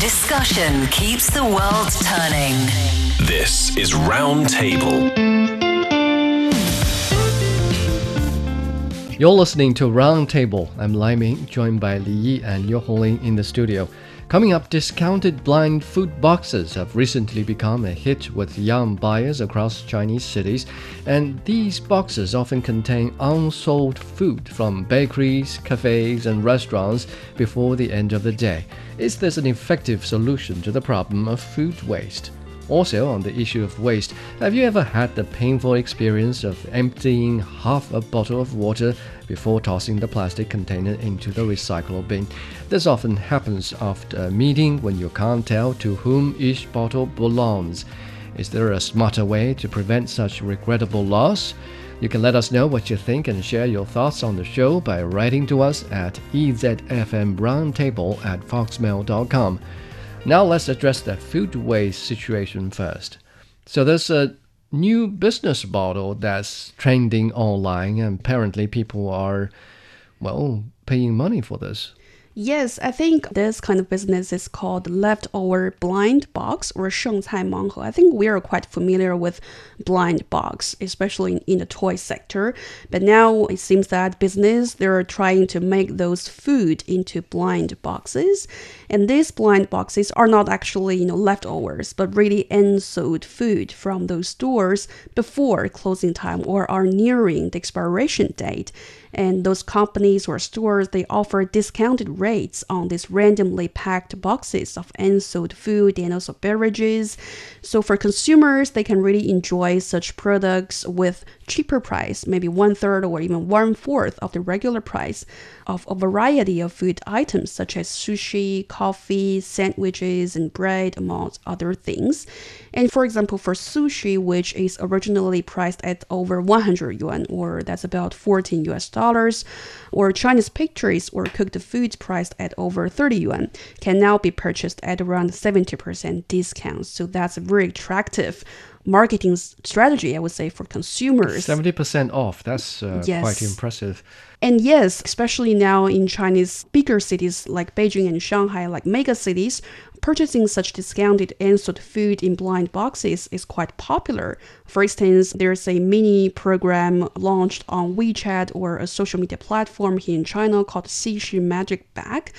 Discussion keeps the world turning. This is Roundtable. You're listening to Roundtable. I'm Lai Ming, joined by Li Yi and Niu Honglin in the studio. Coming up, discounted blind food boxes have recently become a hit with young buyers across Chinese cities, and these boxes often contain unsold food from bakeries, cafes, and restaurants before the end of the day. Is this an effective solution to the problem of food waste? Also, on the issue of waste, have you ever had the painful experience of emptying half a bottle of water before tossing the plastic container into the recycle bin? This often happens after a meeting when you can't tell to whom each bottle belongs. Is there a smarter way to prevent such regrettable loss? You can let us know what you think and share your thoughts on the show by writing to us at ezfmroundtable at foxmail.com. Now let's address the food waste situation first. So there's a new business model that's trending online, and apparently people are, well, paying money for this. Yes, I think this kind of business is called leftover blind box or 剩菜盲盒. I think we are quite familiar with blind box, especially in, in the toy sector. But now it seems that business they're trying to make those food into blind boxes, and these blind boxes are not actually you know leftovers, but really unsold food from those stores before closing time or are nearing the expiration date and those companies or stores they offer discounted rates on these randomly packed boxes of unsold food and also beverages. So for consumers they can really enjoy such products with cheaper price maybe one third or even one fourth of the regular price of a variety of food items such as sushi coffee sandwiches and bread amongst other things. And for example for sushi which is originally priced at over 100 yuan or that's about 14 us dollars or Chinese pastries or cooked foods priced at over 30 yuan can now be purchased at around 70% discount. So that's a very attractive marketing strategy, I would say, for consumers. 70% off, that's uh, Yes. quite impressive. And yes, especially now in Chinese bigger cities like Beijing and Shanghai, like mega cities, purchasing such discounted unsold food in blind boxes is quite popular. For instance, there's a mini program launched on WeChat or a social media platform here in China called Xixi Magic Bag.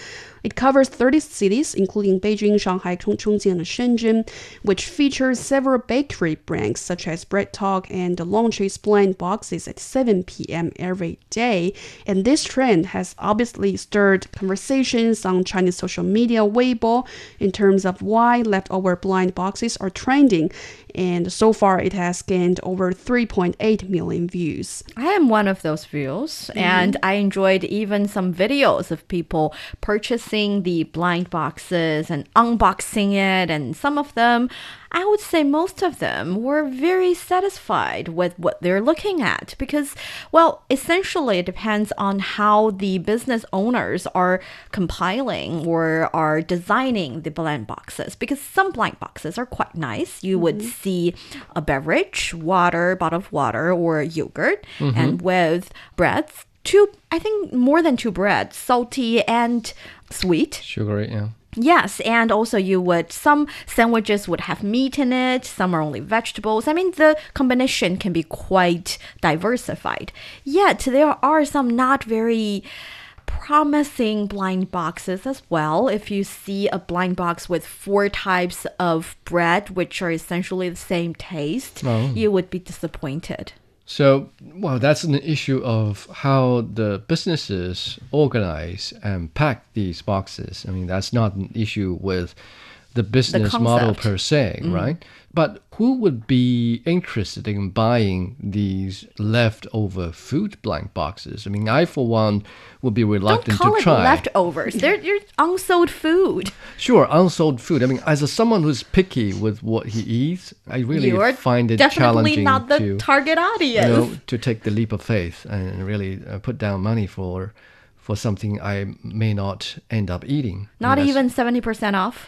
It covers 30 cities, including Beijing, Shanghai, Chongqing, and Shenzhen, which features several bakery brands such as Bread Talk and launches blind boxes at 7 p.m. every day. And this trend has obviously stirred conversations on Chinese social media, Weibo, in terms of why leftover blind boxes are trending. And so far, it has gained over 3.8 million views. I am one of those views, mm-hmm. and I enjoyed even some videos of people purchasing the blind boxes and unboxing it, and some of them, I would say most of them, were very satisfied with what they're looking at because, well, essentially it depends on how the business owners are compiling or are designing the blind boxes because some blank boxes are quite nice. You would mm-hmm. see a beverage, water, bottle of water, or yogurt, mm-hmm. and with breads, two, I think more than two breads, salty and sweet. Sugary, yeah. Yes, and also you would some sandwiches would have meat in it, some are only vegetables. I mean the combination can be quite diversified. Yet there are some not very promising blind boxes as well. If you see a blind box with four types of bread, which are essentially the same taste, Oh. you would be disappointed. So, well, that's an issue of how the businesses organize and pack these boxes. I mean, that's not an issue with the business model per se, mm. right? But who would be interested in buying these leftover food blank boxes? I mean, I, for one, would be reluctant Don't call to it try. leftovers. They're, you're unsold food. Sure, unsold food. I mean, as a, someone who's picky with what he eats, I really You're find it definitely challenging not the to target you audience. know, to take the leap of faith and really uh, put down money for for something I may not end up eating. Not even 70% off.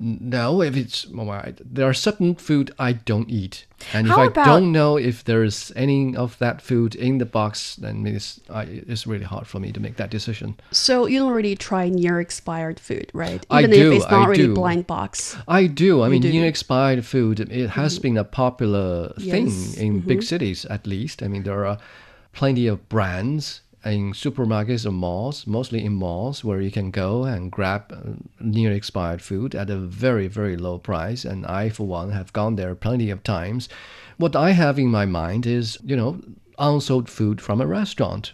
No, if it's well, there are certain food I don't eat, and if How I about- don't know if there's any of that food in the box, then it's I, it's really hard for me to make that decision. So you don't really try near expired food, right? I Even do, if it's not I really do. blind box. I do. I mean, do. near expired food, it has mm-hmm. been a popular thing Yes, in big mm-hmm. cities, at least. I mean, there are plenty of brands in supermarkets or malls, mostly in malls, where you can go and grab uh, near expired food at a very, very low price. And I, for one, have gone there plenty of times. What I have in my mind is, you know, unsold food from a restaurant.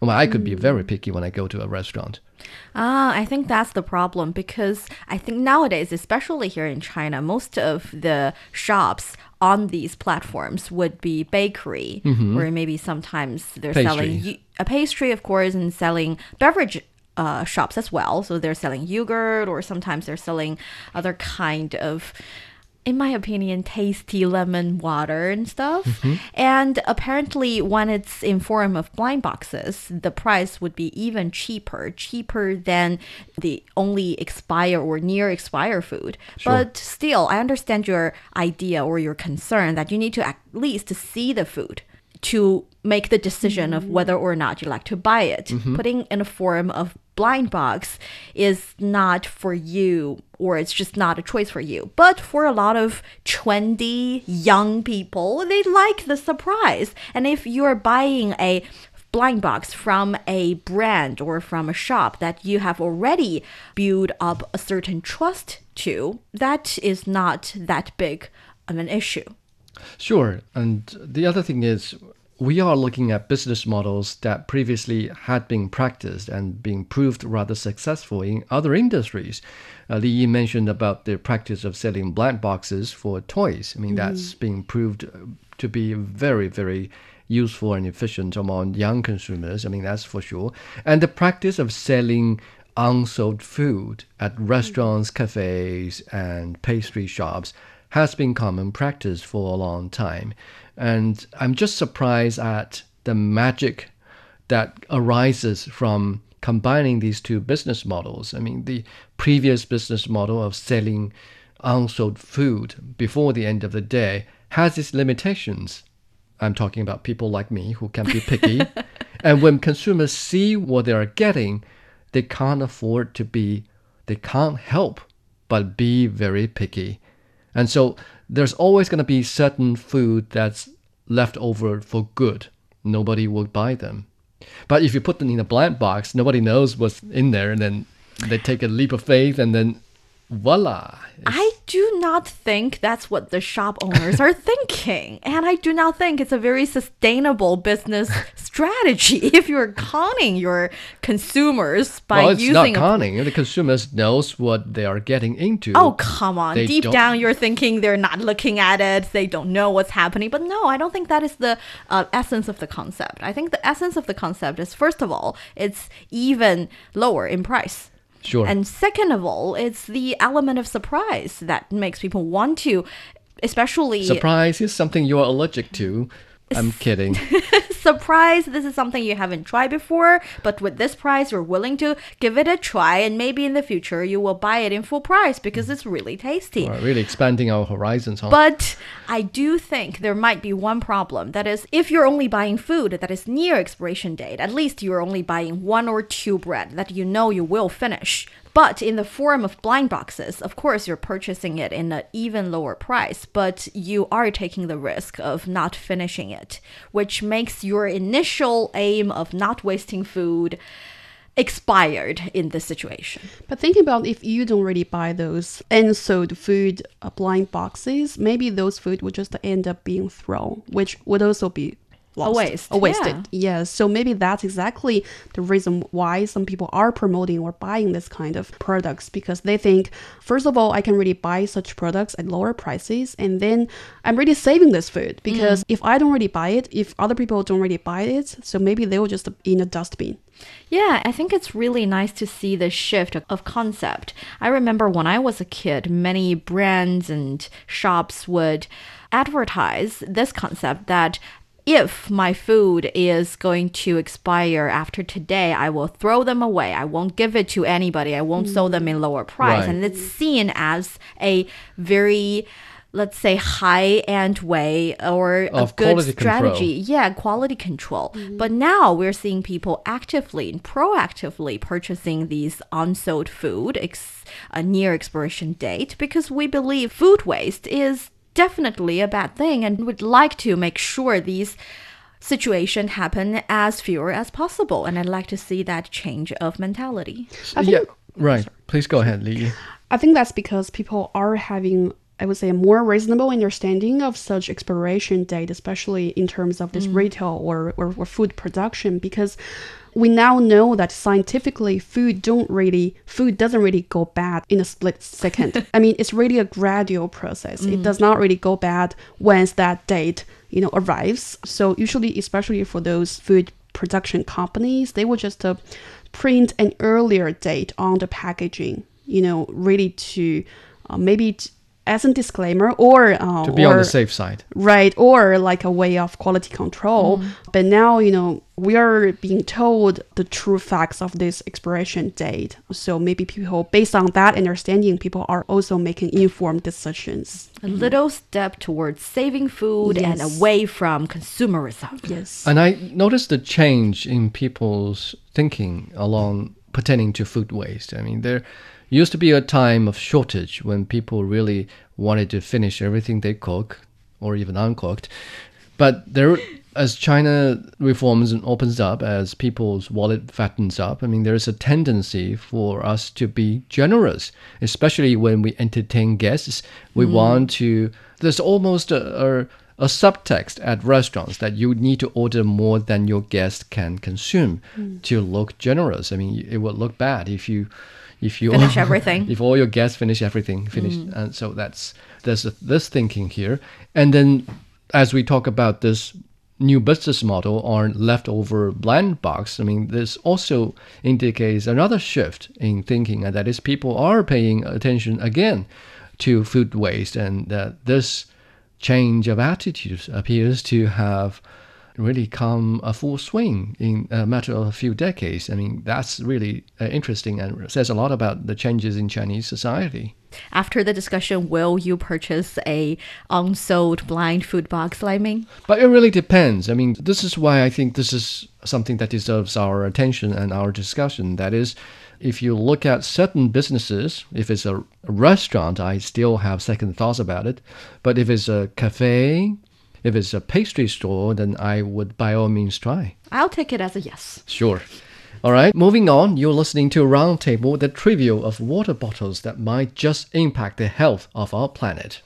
Well, I could be very picky when I go to a restaurant. Ah, I think that's the problem because I think nowadays, especially here in China, most of the shops on these platforms would be bakery, or maybe sometimes they're selling Pastry. y- a pastry, of course, and selling beverage. Uh, shops as well, so they're selling yogurt, or sometimes they're selling other kind of, in my opinion, tasty lemon water and stuff. And apparently, when it's in form of blind boxes, the price would be even cheaper, cheaper than the only expire or near expire food. But still, I understand your idea or your concern that you need to at least see the food to make the decision of mm-hmm. whether or not you like to buy it. Mm-hmm. Putting in a form of blind box is not for you or it's just not a choice for you. But for a lot of trendy young people, they like the surprise. And if you're buying a blind box from a brand or from a shop that you have already built up a certain trust to, that is not that big of an issue. Sure. And the other thing is, we are looking at business models that previously had been practiced and being proved rather successful in other industries. Uh, Li Yi mentioned about the practice of selling blind boxes for toys. I mean, that's being proved uh, to be very, very useful and efficient among young consumers. I mean, that's for sure. And the practice of selling unsold food at restaurants, cafes, and pastry shops has been common practice for a long time. And I'm just surprised at the magic that arises from combining these two business models. I mean, the previous business model of selling unsold food before the end of the day has its limitations. I'm talking about people like me who can be picky. and when consumers see what they are getting, they can't afford to be, they can't help but be very picky. And so there's always going to be certain food that's left over for good. Nobody will buy them. But if you put them in a blind box, nobody knows what's in there, and then they take a leap of faith, and then voila. I do not think that's what the shop owners are thinking. And I do not think it's a very sustainable business strategy if you're conning your consumers by well, it's using not a conning. The consumers knows what they are getting into. Oh, come on. They Deep don't- down, you're thinking they're not looking at it. They don't know what's happening. But no, I don't think that is the uh, essence of the concept. I think the essence of the concept is, first of all, it's even lower in price. Sure. And second of all, it's the element of surprise that makes people want to, especially Surprise is something you're allergic to. I'm kidding. surprise. This is something you haven't tried before, but with this price, you're willing to give it a try, and maybe in the future you will buy it in full price because it's really tasty. We're really expanding our horizons, huh? But I do think there might be one problem. That is, if you're only buying food that is near expiration date, at least you're only buying one or two bread that you know you will finish. But in the form of blind boxes, of course, you're purchasing it in an even lower price, but you are taking the risk of not finishing it, which makes your initial aim of not wasting food expired in this situation. But think about if you don't really buy those unsold food uh, blind boxes, maybe those food would just end up being thrown, which would also be lost, waste, a wasted. Yeah. So maybe that's exactly the reason why some people are promoting or buying this kind of products because they think, first of all, I can really buy such products at lower prices, and then I'm really saving this food mm. because if I don't really buy it, if other people don't really buy it, so maybe they will just in a dustbin. Yeah, I think it's really nice to see the shift of concept. I remember when I was a kid, many brands and shops would advertise this concept that if my food is going to expire after today, I will throw them away. I won't give it to anybody. I won't sell them in lower price. Right. And it's seen as a very let's say high end way or a Of good quality control. strategy yeah quality control but now we're seeing people actively and proactively purchasing these unsold food ex- uh, near expiration date because we believe food waste is definitely a bad thing and would like to make sure these situation happen as fewer as possible and i'd like to see that change of mentality yeah, right. Please go ahead, Li. I think that's because people are having, I would say, a more reasonable understanding of such expiration date, especially in terms of this retail or, or, or food production, because we now know that scientifically food don't really food doesn't really go bad in a split second. I mean, it's really a gradual process. It does not really go bad once that date, you know, arrives. So usually, especially for those food production companies, they will just uh, print an earlier date on the packaging, you know, really to uh, maybe t- as a disclaimer or uh, To be on the safe side. right or like a way of quality control. But now you know we are being told the true facts of this expiration date. So maybe people based on that understanding people are also making informed decisions. A little step towards saving food and away from consumerism. Yes. And I noticed the change in people's thinking along pertaining to food waste. I mean, there used to be a time of shortage when people really wanted to finish everything they cook or even uncooked. But there, as China reforms and opens up, as people's wallet fattens up, I mean, there's a tendency for us to be generous, especially when we entertain guests. We mm. want to. There's almost a, a a subtext at restaurants that you need to order more than your guest can consume mm. to look generous. I mean, it would look bad if you if you Finish everything. if all your guests finish everything finish. Mm. And so that's there's a, this thinking here. And then as we talk about this new business model on leftover blind box i mean this also indicates another shift in thinking and that is people are paying attention again to food waste and that this change of attitudes appears to have really come a full swing in a matter of a few decades. I mean, that's really uh, interesting and says a lot about the changes in Chinese society. After the discussion, will you purchase a unsold blind food box, Lai Ming? But it really depends. I mean, this is why I think this is something that deserves our attention and our discussion. That is, if you look at certain businesses, if it's a restaurant, I still have second thoughts about it. But if it's a cafe, if it's a pastry store, then I would by all means try. I'll take it as a yes. Sure. All right, moving on, you're listening to Roundtable, the trivial of water bottles that might just impact the health of our planet.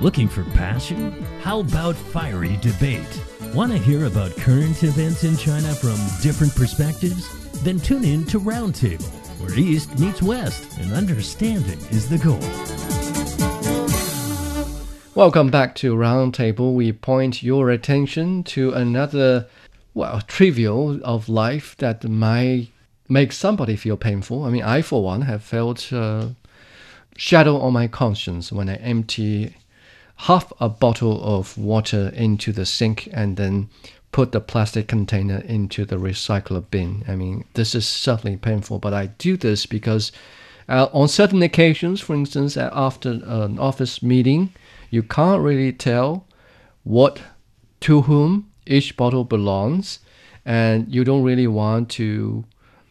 Looking for passion? How about fiery debate? Want to hear about current events in China from different perspectives? Then tune in to Roundtable, where East meets West and understanding is the goal. Welcome back to Roundtable. We point your attention to another, well, trivial of life that might make somebody feel painful. I mean, I, for one, have felt uh, shadow on my conscience when I empty half a bottle of water into the sink and then put the plastic container into the recycler bin. I mean, this is certainly painful, but I do this because uh, on certain occasions, for instance, after an office meeting, you can't really tell what to whom each bottle belongs, and you don't really want to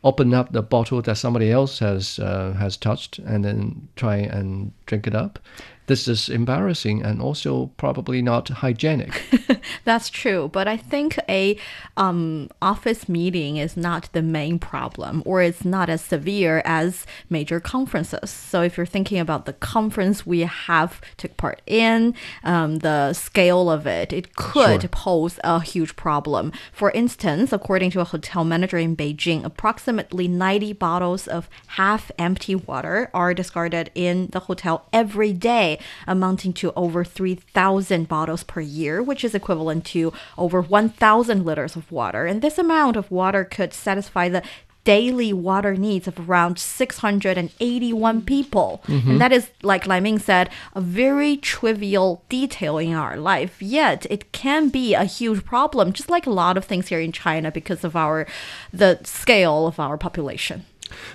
open up the bottle that somebody else has uh, has touched and then try and drink it up. This is embarrassing and also probably not hygienic. That's true, but I think a um, office meeting is not the main problem, or it's not as severe as major conferences. So if you're thinking about the conference we have took part in, um, the scale of it, it could Sure. pose a huge problem. For instance, according to a hotel manager in Beijing, approximately 90 bottles of half-empty water are discarded in the hotel every day, amounting to over 3,000 bottles per year, which is equivalent to over 1,000 liters of water. And this amount of water could satisfy the daily water needs of around 681 people. Mm-hmm. And that is, like Lai Ming said, a very trivial detail in our life. Yet it can be a huge problem, just like a lot of things here in China because of our the scale of our population.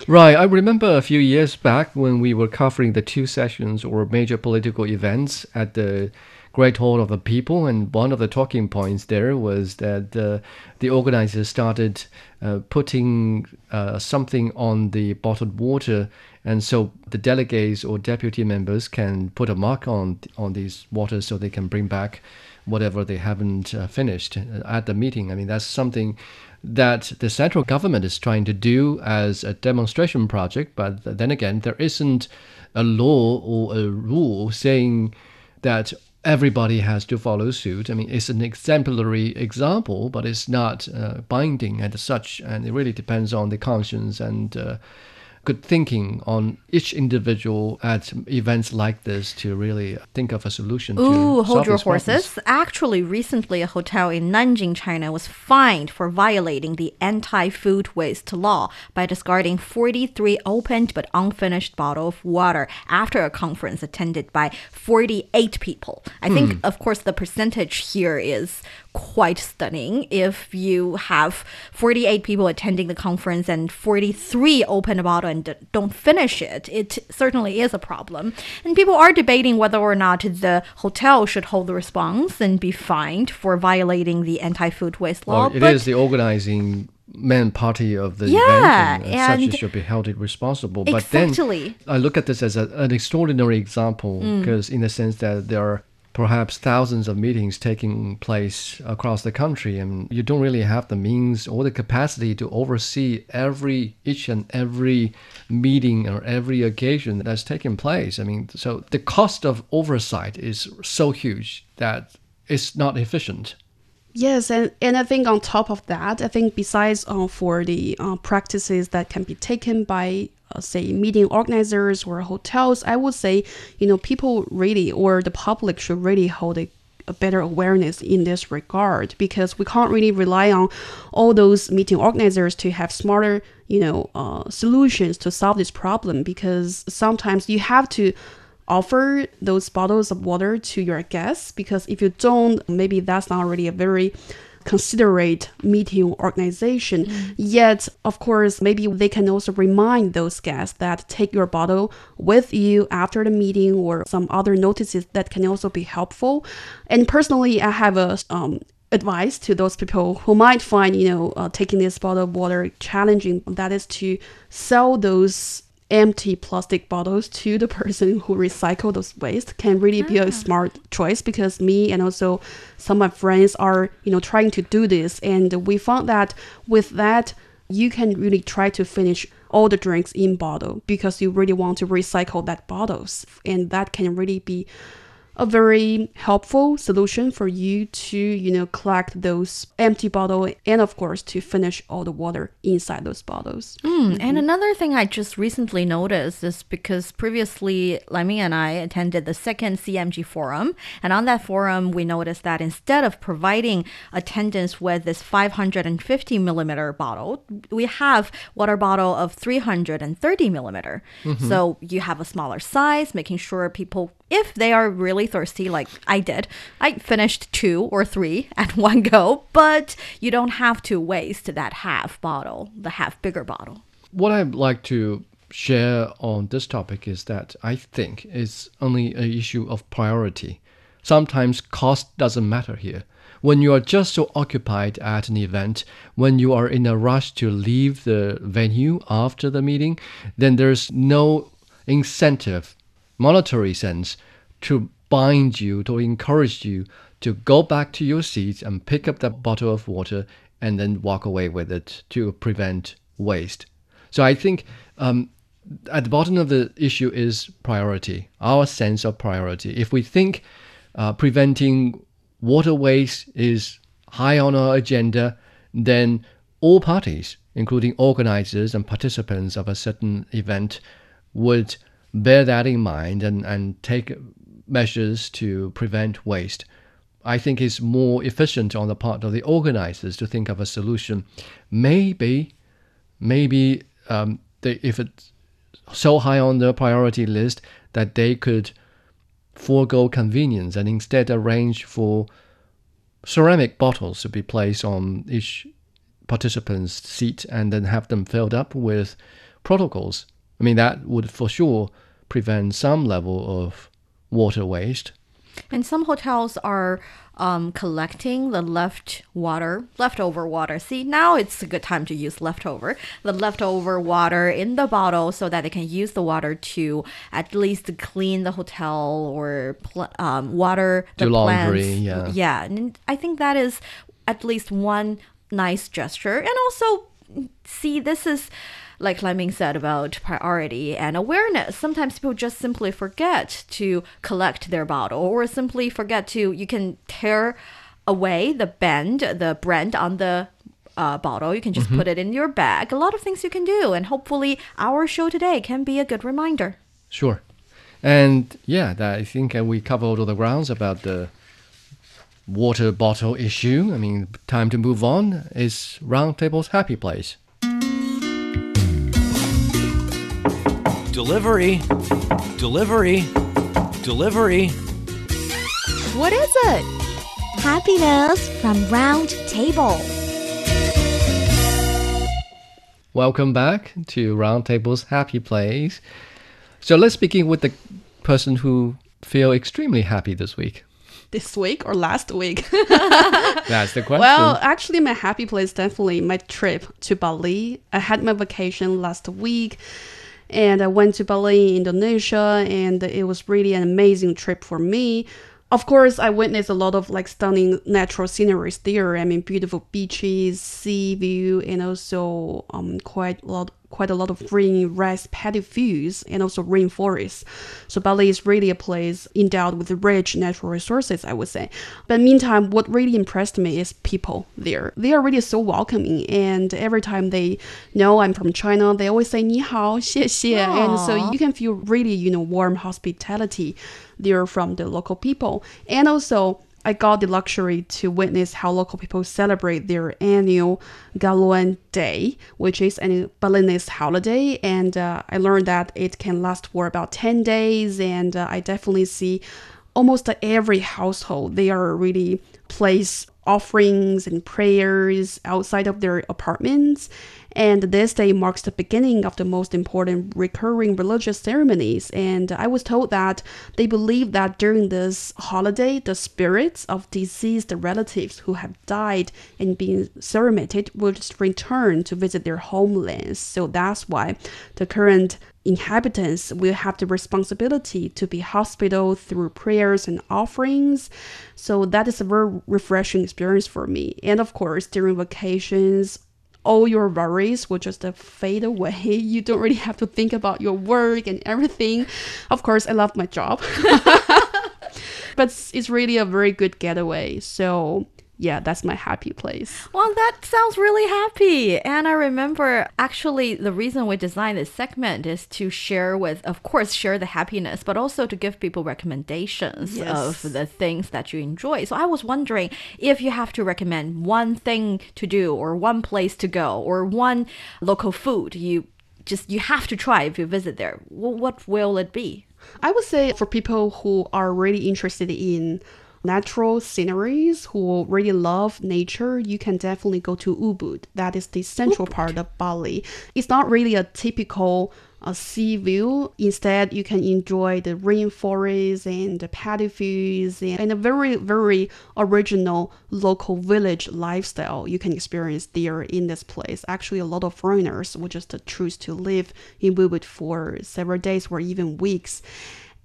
Right. I remember a few years back when we were covering the two sessions or major political events at the Great Hall of the People, and one of the talking points there was that uh, the organizers started uh, putting uh, something on the bottled water, and so the delegates or deputy members can put a mark on on these waters so they can bring back whatever they haven't uh, finished at the meeting. I mean, that's something that the central government is trying to do as a demonstration project, but then again, there isn't a law or a rule saying that everybody has to follow suit. I mean, it's an exemplary example, but it's not uh, binding as such, and it really depends on the conscience and uh, good thinking on each individual at events like this to really think of a solution to Ooh, hold your these problems. horses. Actually, recently a hotel in Nanjing, China was fined for violating the anti food waste law by discarding 43 opened but unfinished bottle of water after a conference attended by 48 people. I think, Hmm. of course, the percentage here is quite stunning. If you have 48 people attending the conference and 43 open a bottle and don't finish it, it certainly is a problem. And people are debating whether or not the hotel should hold the response and be fined for violating the anti-food waste law. Well, it but is the organizing main party of the Yeah, event, and, such and- it should be held responsible. But then I look at this as a, an extraordinary example Mm. because, in the sense that there are perhaps thousands of meetings taking place across the country, and you don't really have the means or the capacity to oversee every each and every meeting or every occasion that's taking place. I mean, so the cost of oversight is so huge that it's not efficient. Yes, and, and I think on top of that, I think besides uh, for the uh, practices that can be taken by, uh, say, meeting organizers or hotels, I would say, you know, people really or the public should really hold a, a better awareness in this regard because we can't really rely on all those meeting organizers to have smarter, you know, uh, solutions to solve this problem because sometimes you have to offer those bottles of water to your guests because if you don't, maybe that's not really a very considerate meeting organization. Yet, of course, maybe they can also remind those guests that take your bottle with you after the meeting or some other notices that can also be helpful. And personally, I have a um, advice to those people who might find you know uh, taking this bottle of water challenging that is to sell those empty plastic bottles to the person who recycle those waste can really be a ah. smart choice because me and also some of my friends are you know trying to do this. And we found that with that you can really try to finish all the drinks in bottle because you really want to recycle that bottles. And that can really be a very helpful solution for you to you know collect those empty bottle and of course to finish all the water inside those bottles Mm, And another thing I just recently noticed is because previously Lai Ming and I attended the second CMG forum, and on that forum we noticed that instead of providing attendants with this 550 millimeter bottle, we have water bottle of 330 millimeter. Mhm. So you have a smaller size, making sure people. If they are really thirsty, like I did, I finished two or three at one go, but you don't have to waste that half bottle, the half bigger bottle. What I'd like to share on this topic is that I think it's only an issue of priority. Sometimes cost doesn't matter here. When you are just so occupied at an event, when you are in a rush to leave the venue after the meeting, then there's no incentive, monetary sense, to bind you, to encourage you to go back to your seat and pick up that bottle of water and then walk away with it to prevent waste. So I think um, at the bottom of the issue is priority, our sense of priority. If we think uh, preventing water waste is high on our agenda, then all parties, including organizers and participants of a certain event, would bear that in mind and, and take measures to prevent waste. I think it's more efficient on the part of the organizers to think of a solution. Maybe, maybe um, they, if it's so high on the priority list that they could forego convenience and instead arrange for ceramic bottles to be placed on each participant's seat and then have them filled up with protocols. I mean, that would for sure prevent some level of water waste. And some hotels are um, collecting the left water, leftover water. See, now it's a good time to use leftover, the leftover water in the bottle so that they can use the water to at least clean the hotel or um, water the Do laundry, plants. yeah. Yeah. And I think that is at least one nice gesture. And also, see, this is like Lai Ming said about priority and awareness. Sometimes people just simply forget to collect their bottle or simply forget to, you can tear away the band, the brand on the uh, bottle. You can just put it in your bag. A lot of things you can do. And hopefully, our show today can be a good reminder. Sure. And yeah, that, I think uh, we covered all the grounds about the water bottle issue. I mean, time to move on is Roundtable's happy place. Delivery. Delivery. Delivery. What is it? Happiness from Round Table. Welcome back to Roundtable's happy place. So let's begin with the person who feel extremely happy this week. This week or last week? That's the question. Well, actually, my happy place definitely my trip to Bali. I had my vacation last week, and I went to Bali, Indonesia, and it was really an amazing trip for me. Of course, I witnessed a lot of like stunning natural sceneries there. I mean, beautiful beaches, sea view, and also um quite a lot quite a lot of green rice paddy fields and also rainforests. So Bali is really a place endowed with rich natural resources, I would say. But meantime, what really impressed me is people there. They are really so welcoming and every time they know I'm from China, they always say ni hao, xie xie. Aww. And so you can feel really, you know, warm hospitality there from the local people. And also I got the luxury to witness how local people celebrate their annual Galungan Day, which is a Balinese holiday. And uh, I learned that it can last for about 10 days. And uh, I definitely see almost every household, they are really place offerings and prayers outside of their apartments. And this day marks the beginning of the most important recurring religious ceremonies. And I was told that they believe that during this holiday, the spirits of deceased relatives who have died and been cremated will just return to visit their homelands. So that's why the current inhabitants will have the responsibility to be hospital through prayers and offerings. So that is a very refreshing experience for me. And of course, during vacations, all your worries will just uh, fade away. You don't really have to think about your work and everything. Of course, I love my job. but it's- it's really a very good getaway. So, yeah, that's my happy place. Well, that sounds really happy. And I remember actually the reason we designed this segment is to share with, of course, share the happiness, but also to give people recommendations Yes. of the things that you enjoy. So I was wondering if you have to recommend one thing to do or one place to go or one local food you just you have to try if you visit there. Wh- What will it be? I would say for people who are really interested in natural sceneries, who really love nature, you can definitely go to Ubud. That is the central part of Bali. It's not really a typical uh, sea view. Instead, you can enjoy the rainforests and the paddy fields and, and a very, very original local village lifestyle you can experience there in this place. Actually, a lot of foreigners would just choose to live in Ubud for several days or even weeks.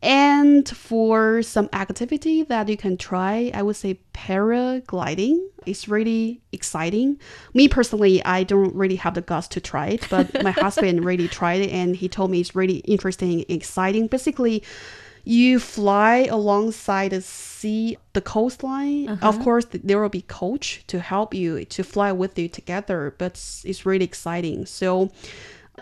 And for some activity that you can try, I would say paragliding is really exciting. Me personally, I don't really have the guts to try it, but my husband really tried it and he told me it's really interesting, exciting. Basically, you fly alongside the sea, the coastline. Uh-huh. Of course, there will be coach to help you to fly with you together, but it's, it's really exciting. So,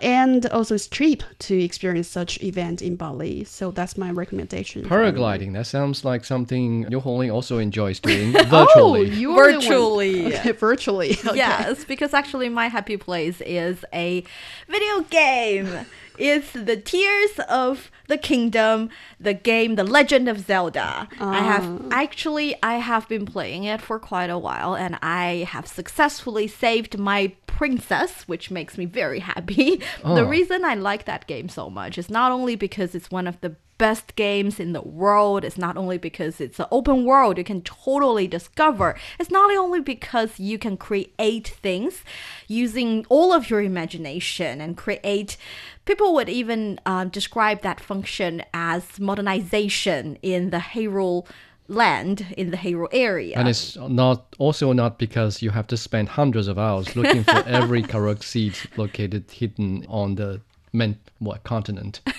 and also it's cheap to experience such event in Bali. So that's my recommendation. Paragliding, that sounds like something Niu Honglin also enjoys doing Oh, virtually. you're Virtually. Okay, virtually. Okay. Yes, because actually my happy place is a video game. It's the Tears of the Kingdom, the game The Legend of Zelda. I have oh. actually I have been playing it for quite a while and I have successfully saved my princess, which makes me very happy. The Oh. reason I like that game so much is not only because it's one of the best games in the world. It's not only because it's an open world you can totally discover. It's not only because you can create things using all of your imagination and create. People would even um, describe that function as modernization in the Hyrule land, in the Hyrule area. And it's not also not because you have to spend hundreds of hours looking for every Korok seed located hidden on the main what continent.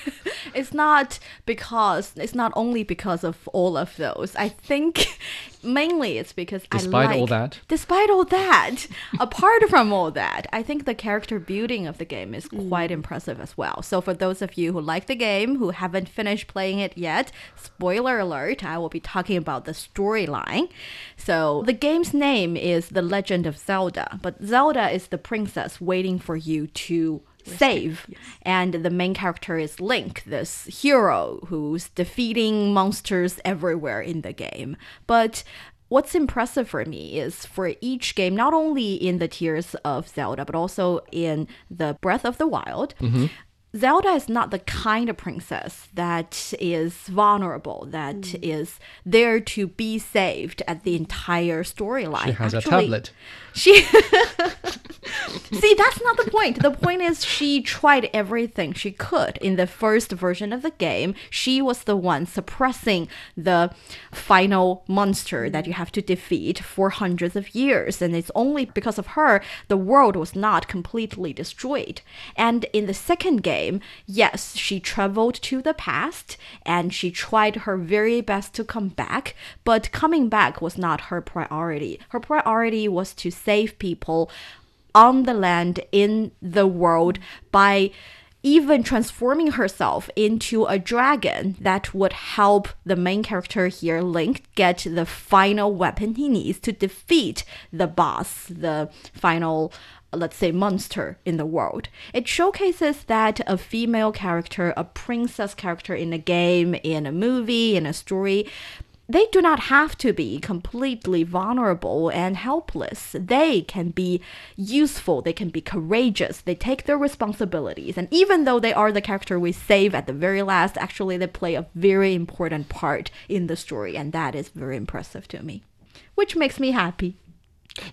it's not because it's not only because of all of those. I think mainly it's because Despite I all that? Despite all that, apart from all that, I think the character building of the game is quite mm. impressive as well. So for those of you who like the game who haven't finished playing it yet, spoiler alert, I will be talking about the storyline. So the game's name is The Legend of Zelda, but Zelda is the princess waiting for you to save. And the main character is Link, this hero who's defeating monsters everywhere in the game. But what's impressive for me is for each game, not only in the Tears of Zelda, but also in the Breath of the Wild. Mm-hmm. Zelda is not the kind of princess that is vulnerable, that mm. is there to be saved at the entire storyline. She has a tablet. She See, that's not the point. The point is she tried everything she could in the first version of the game. She was the one suppressing the final monster that you have to defeat for hundreds of years. And it's only because of her the world was not completely destroyed. And in the second game, yes, she traveled to the past and she tried her very best to come back, but coming back was not her priority. Her priority was to save people on the land in the world by even transforming herself into a dragon that would help the main character here, Link, get the final weapon he needs to defeat the boss, the final let's say monster in the world. It showcases that a female character, a princess character in a game, in a movie, in a story, they do not have to be completely vulnerable and helpless. They can be useful, they can be courageous, they take their responsibilities. And even though they are the character we save at the very last, actually, they play a very important part in the story. And that is very impressive to me, which makes me happy.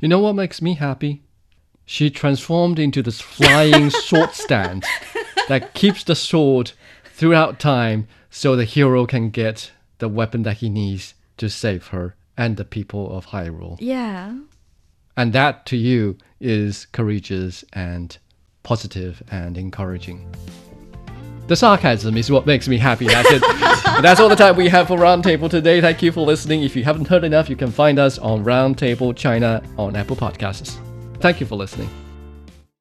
You know what makes me happy? She transformed into this flying sword stand that keeps the sword throughout time so the hero can get the weapon that he needs to save her and the people of Hyrule. Yeah. And that to you is courageous and positive and encouraging. The sarcasm is what makes me happy. That's it. That's all the time we have for Roundtable today. Thank you for listening. If you haven't heard enough, you can find us on Roundtable China on Apple Podcasts. Thank you for listening.